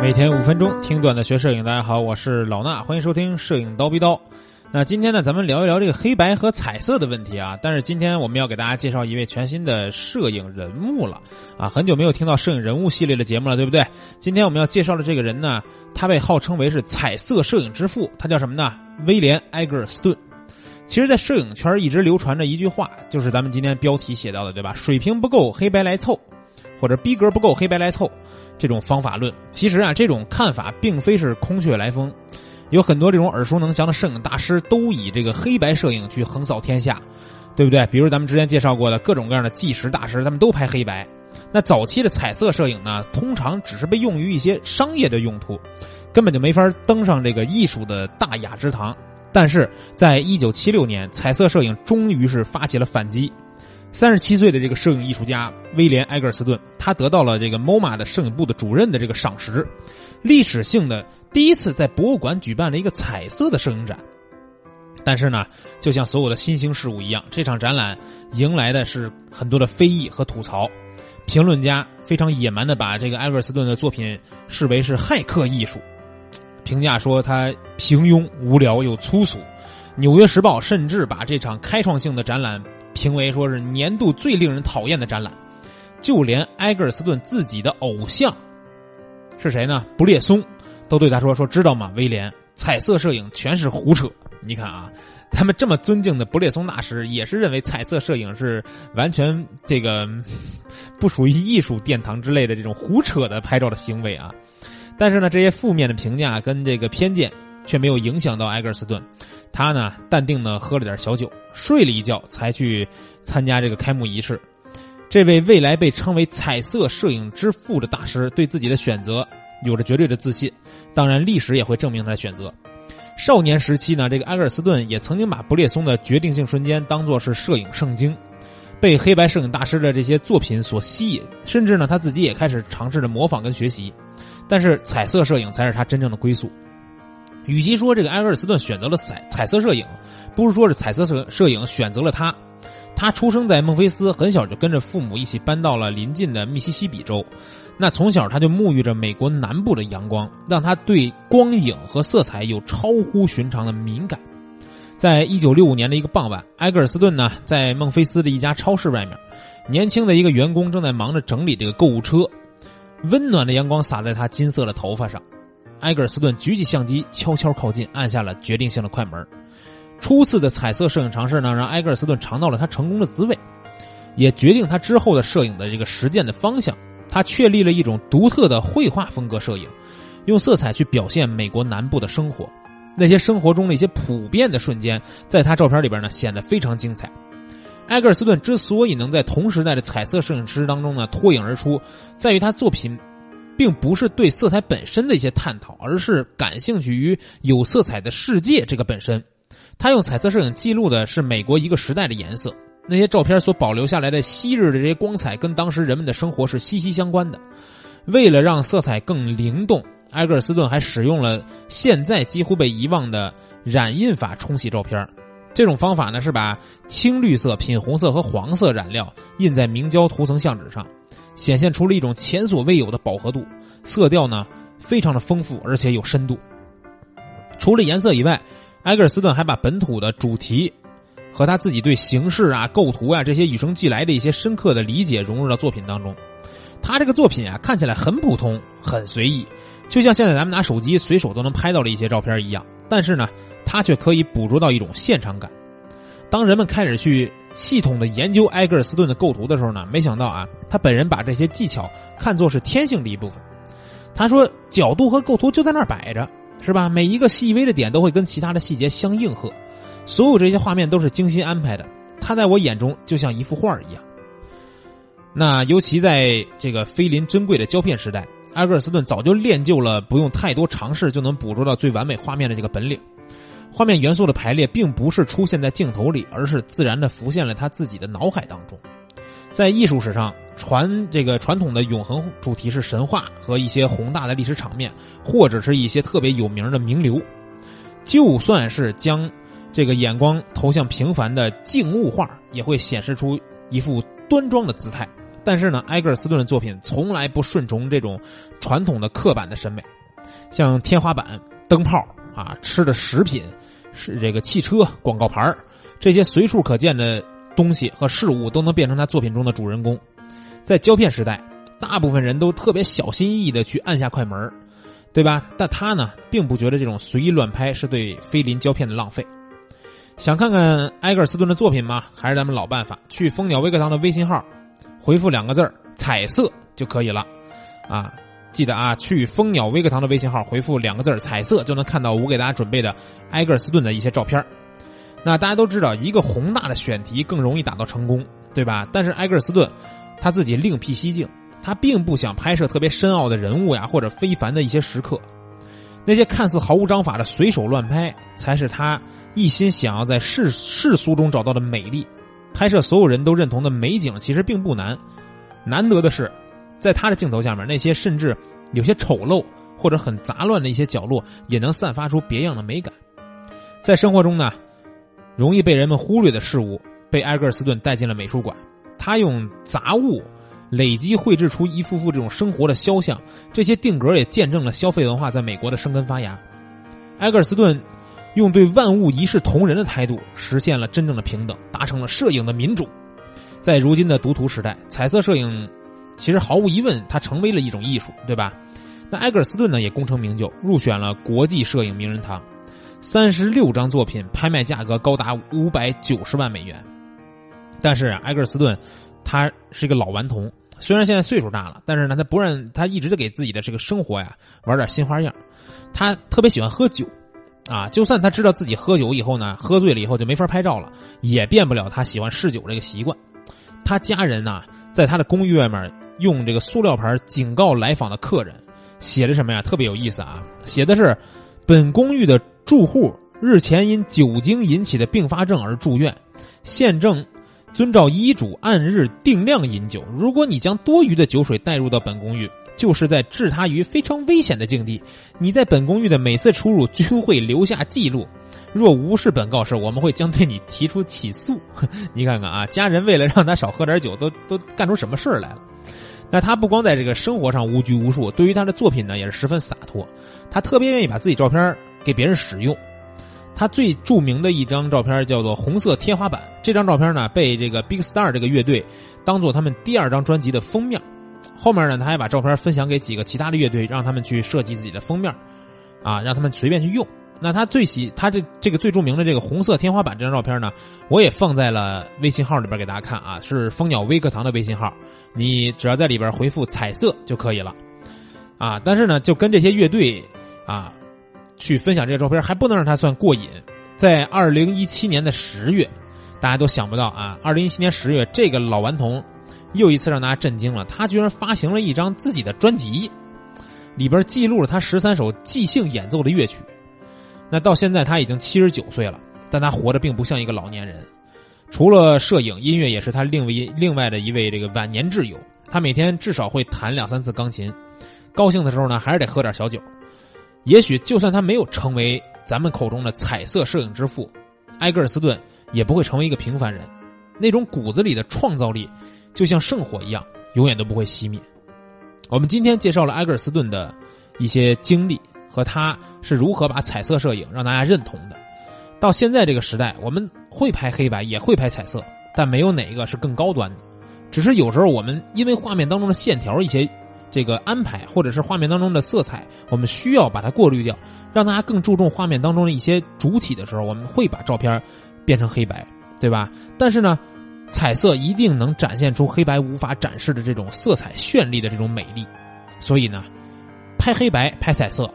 每天五分钟听段子学摄影，大家好，我是老衲，欢迎收听摄影刀逼刀。那今天呢，咱们聊一聊这个黑白和彩色的问题啊。但是今天我们要给大家介绍一位全新的摄影人物了啊，很久没有听到摄影人物系列的节目了，对不对？今天我们要介绍的这个人呢，他被号称为是彩色摄影之父，他叫什么呢？威廉·埃格尔斯顿。其实，在摄影圈一直流传着一句话，就是咱们今天标题写到的，对吧？水平不够，黑白来凑，或者逼格不够，黑白来凑。这种方法论，其实啊，这种看法并非是空穴来风，有很多这种耳熟能详的摄影大师都以这个黑白摄影去横扫天下，对不对？比如咱们之前介绍过的各种各样的纪实大师，他们都拍黑白。那早期的彩色摄影呢，通常只是被用于一些商业的用途，根本就没法登上这个艺术的大雅之堂。但是在一九七六年，彩色摄影终于是发起了反击。三十七岁的这个摄影艺术家威廉·埃格尔斯顿，他得到了这个 MoMA 的摄影部的主任的这个赏识，历史性的第一次在博物馆举办了一个彩色的摄影展。但是呢，就像所有的新兴事物一样，这场展览迎来的是很多的非议和吐槽。评论家非常野蛮的把这个埃格尔斯顿的作品视为是骇客艺术，评价说他平庸、无聊又粗俗。《纽约时报》甚至把这场开创性的展览。评为说是年度最令人讨厌的展览，就连埃格尔斯顿自己的偶像是谁呢？布列松都对他说：“说知道吗，威廉？彩色摄影全是胡扯。你看啊，他们这么尊敬的布列松大师，也是认为彩色摄影是完全这个不属于艺术殿堂之类的这种胡扯的拍照的行为啊。但是呢，这些负面的评价跟这个偏见却没有影响到埃格尔斯顿。”他呢，淡定的喝了点小酒，睡了一觉，才去参加这个开幕仪式。这位未来被称为“彩色摄影之父”的大师，对自己的选择有着绝对的自信。当然，历史也会证明他的选择。少年时期呢，这个埃格尔斯顿也曾经把布列松的决定性瞬间当作是摄影圣经，被黑白摄影大师的这些作品所吸引，甚至呢，他自己也开始尝试着模仿跟学习。但是，彩色摄影才是他真正的归宿。与其说这个埃格尔斯顿选择了彩彩色摄影，不如说是彩色摄摄影选择了他。他出生在孟菲斯，很小就跟着父母一起搬到了邻近的密西西比州。那从小他就沐浴着美国南部的阳光，让他对光影和色彩有超乎寻常的敏感。在一九六五年的一个傍晚，埃格尔斯顿呢在孟菲斯的一家超市外面，年轻的一个员工正在忙着整理这个购物车，温暖的阳光洒在他金色的头发上。埃格尔斯顿举起相机，悄悄靠近，按下了决定性的快门。初次的彩色摄影尝试呢，让埃格尔斯顿尝到了他成功的滋味，也决定他之后的摄影的这个实践的方向。他确立了一种独特的绘画风格摄影，用色彩去表现美国南部的生活，那些生活中的一些普遍的瞬间，在他照片里边呢显得非常精彩。埃格尔斯顿之所以能在同时代的彩色摄影师当中呢脱颖而出，在于他作品。并不是对色彩本身的一些探讨，而是感兴趣于有色彩的世界这个本身。他用彩色摄影记录的是美国一个时代的颜色，那些照片所保留下来的昔日的这些光彩，跟当时人们的生活是息息相关的。为了让色彩更灵动，埃格尔斯顿还使用了现在几乎被遗忘的染印法冲洗照片。这种方法呢，是把青绿色、品红色和黄色染料印在明胶涂层相纸上。显现出了一种前所未有的饱和度，色调呢非常的丰富，而且有深度。除了颜色以外，埃格尔斯顿还把本土的主题和他自己对形式啊、构图啊这些与生俱来的一些深刻的理解融入到作品当中。他这个作品啊看起来很普通、很随意，就像现在咱们拿手机随手都能拍到的一些照片一样。但是呢，他却可以捕捉到一种现场感。当人们开始去。系统的研究埃格尔斯顿的构图的时候呢，没想到啊，他本人把这些技巧看作是天性的一部分。他说，角度和构图就在那儿摆着，是吧？每一个细微的点都会跟其他的细节相应和，所有这些画面都是精心安排的。他在我眼中就像一幅画一样。那尤其在这个菲林珍贵的胶片时代，埃格尔斯顿早就练就了不用太多尝试就能捕捉到最完美画面的这个本领。画面元素的排列并不是出现在镜头里，而是自然的浮现了他自己的脑海当中。在艺术史上，传这个传统的永恒主题是神话和一些宏大的历史场面，或者是一些特别有名的名流。就算是将这个眼光投向平凡的静物画，也会显示出一副端庄的姿态。但是呢，埃格尔斯顿的作品从来不顺从这种传统的刻板的审美，像天花板、灯泡啊、吃的食品、是这个汽车广告牌这些随处可见的东西和事物都能变成他作品中的主人公。在胶片时代，大部分人都特别小心翼翼的去按下快门，对吧？但他呢，并不觉得这种随意乱拍是对菲林胶片的浪费。想看看埃格尔斯顿的作品吗？还是咱们老办法，去蜂鸟微课堂的微信号，回复两个字彩色”就可以了。啊，记得啊，去蜂鸟微课堂的微信号回复两个字彩色”，就能看到我给大家准备的埃格尔斯顿的一些照片。那大家都知道，一个宏大的选题更容易达到成功，对吧？但是埃格尔斯顿他自己另辟蹊径，他并不想拍摄特别深奥的人物呀，或者非凡的一些时刻。那些看似毫无章法的随手乱拍，才是他。一心想要在世世俗中找到的美丽，拍摄所有人都认同的美景，其实并不难。难得的是，在他的镜头下面，那些甚至有些丑陋或者很杂乱的一些角落，也能散发出别样的美感。在生活中呢，容易被人们忽略的事物，被埃格尔斯顿带进了美术馆。他用杂物累积绘制出一幅幅这种生活的肖像，这些定格也见证了消费文化在美国的生根发芽。埃格尔斯顿。用对万物一视同仁的态度，实现了真正的平等，达成了摄影的民主。在如今的读图时代，彩色摄影其实毫无疑问，它成为了一种艺术，对吧？那埃格尔斯顿呢，也功成名就，入选了国际摄影名人堂。三十六张作品，拍卖价格高达五百九十万美元。但是埃格尔斯顿，他是一个老顽童，虽然现在岁数大了，但是呢，他不让他一直在给自己的这个生活呀玩点新花样。他特别喜欢喝酒。啊，就算他知道自己喝酒以后呢，喝醉了以后就没法拍照了，也变不了他喜欢嗜酒这个习惯。他家人呢，在他的公寓外面用这个塑料牌警告来访的客人，写的什么呀？特别有意思啊！写的是，本公寓的住户日前因酒精引起的并发症而住院，现正遵照医嘱按日定量饮酒。如果你将多余的酒水带入到本公寓。就是在置他于非常危险的境地。你在本公寓的每次出入均会留下记录，若无视本告示，我们会将对你提出起诉。你看看啊，家人为了让他少喝点酒，都都干出什么事儿来了？那他不光在这个生活上无拘无束，对于他的作品呢，也是十分洒脱。他特别愿意把自己照片给别人使用。他最著名的一张照片叫做《红色天花板》，这张照片呢，被这个 Big Star 这个乐队当做他们第二张专辑的封面。后面呢，他还把照片分享给几个其他的乐队，让他们去设计自己的封面，啊，让他们随便去用。那他最喜他这这个最著名的这个红色天花板这张照片呢，我也放在了微信号里边给大家看啊，是蜂鸟微课堂的微信号，你只要在里边回复彩色就可以了，啊，但是呢，就跟这些乐队啊去分享这个照片，还不能让他算过瘾。在二零一七年的十月，大家都想不到啊，二零一七年十月这个老顽童。又一次让大家震惊了，他居然发行了一张自己的专辑，里边记录了他十三首即兴演奏的乐曲。那到现在他已经七十九岁了，但他活得并不像一个老年人。除了摄影，音乐也是他另为另外的一位这个晚年挚友。他每天至少会弹两三次钢琴，高兴的时候呢，还是得喝点小酒。也许就算他没有成为咱们口中的彩色摄影之父，埃格尔斯顿也不会成为一个平凡人。那种骨子里的创造力。就像圣火一样，永远都不会熄灭。我们今天介绍了埃格尔斯顿的一些经历和他是如何把彩色摄影让大家认同的。到现在这个时代，我们会拍黑白，也会拍彩色，但没有哪一个是更高端的。只是有时候我们因为画面当中的线条一些这个安排，或者是画面当中的色彩，我们需要把它过滤掉，让大家更注重画面当中的一些主体的时候，我们会把照片变成黑白，对吧？但是呢。彩色一定能展现出黑白无法展示的这种色彩绚丽的这种美丽，所以呢，拍黑白拍彩色，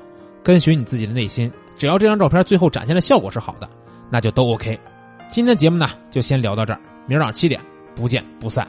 跟随你自己的内心，只要这张照片最后展现的效果是好的，那就都 OK。今天节目呢就先聊到这儿，明儿早上七点不见不散。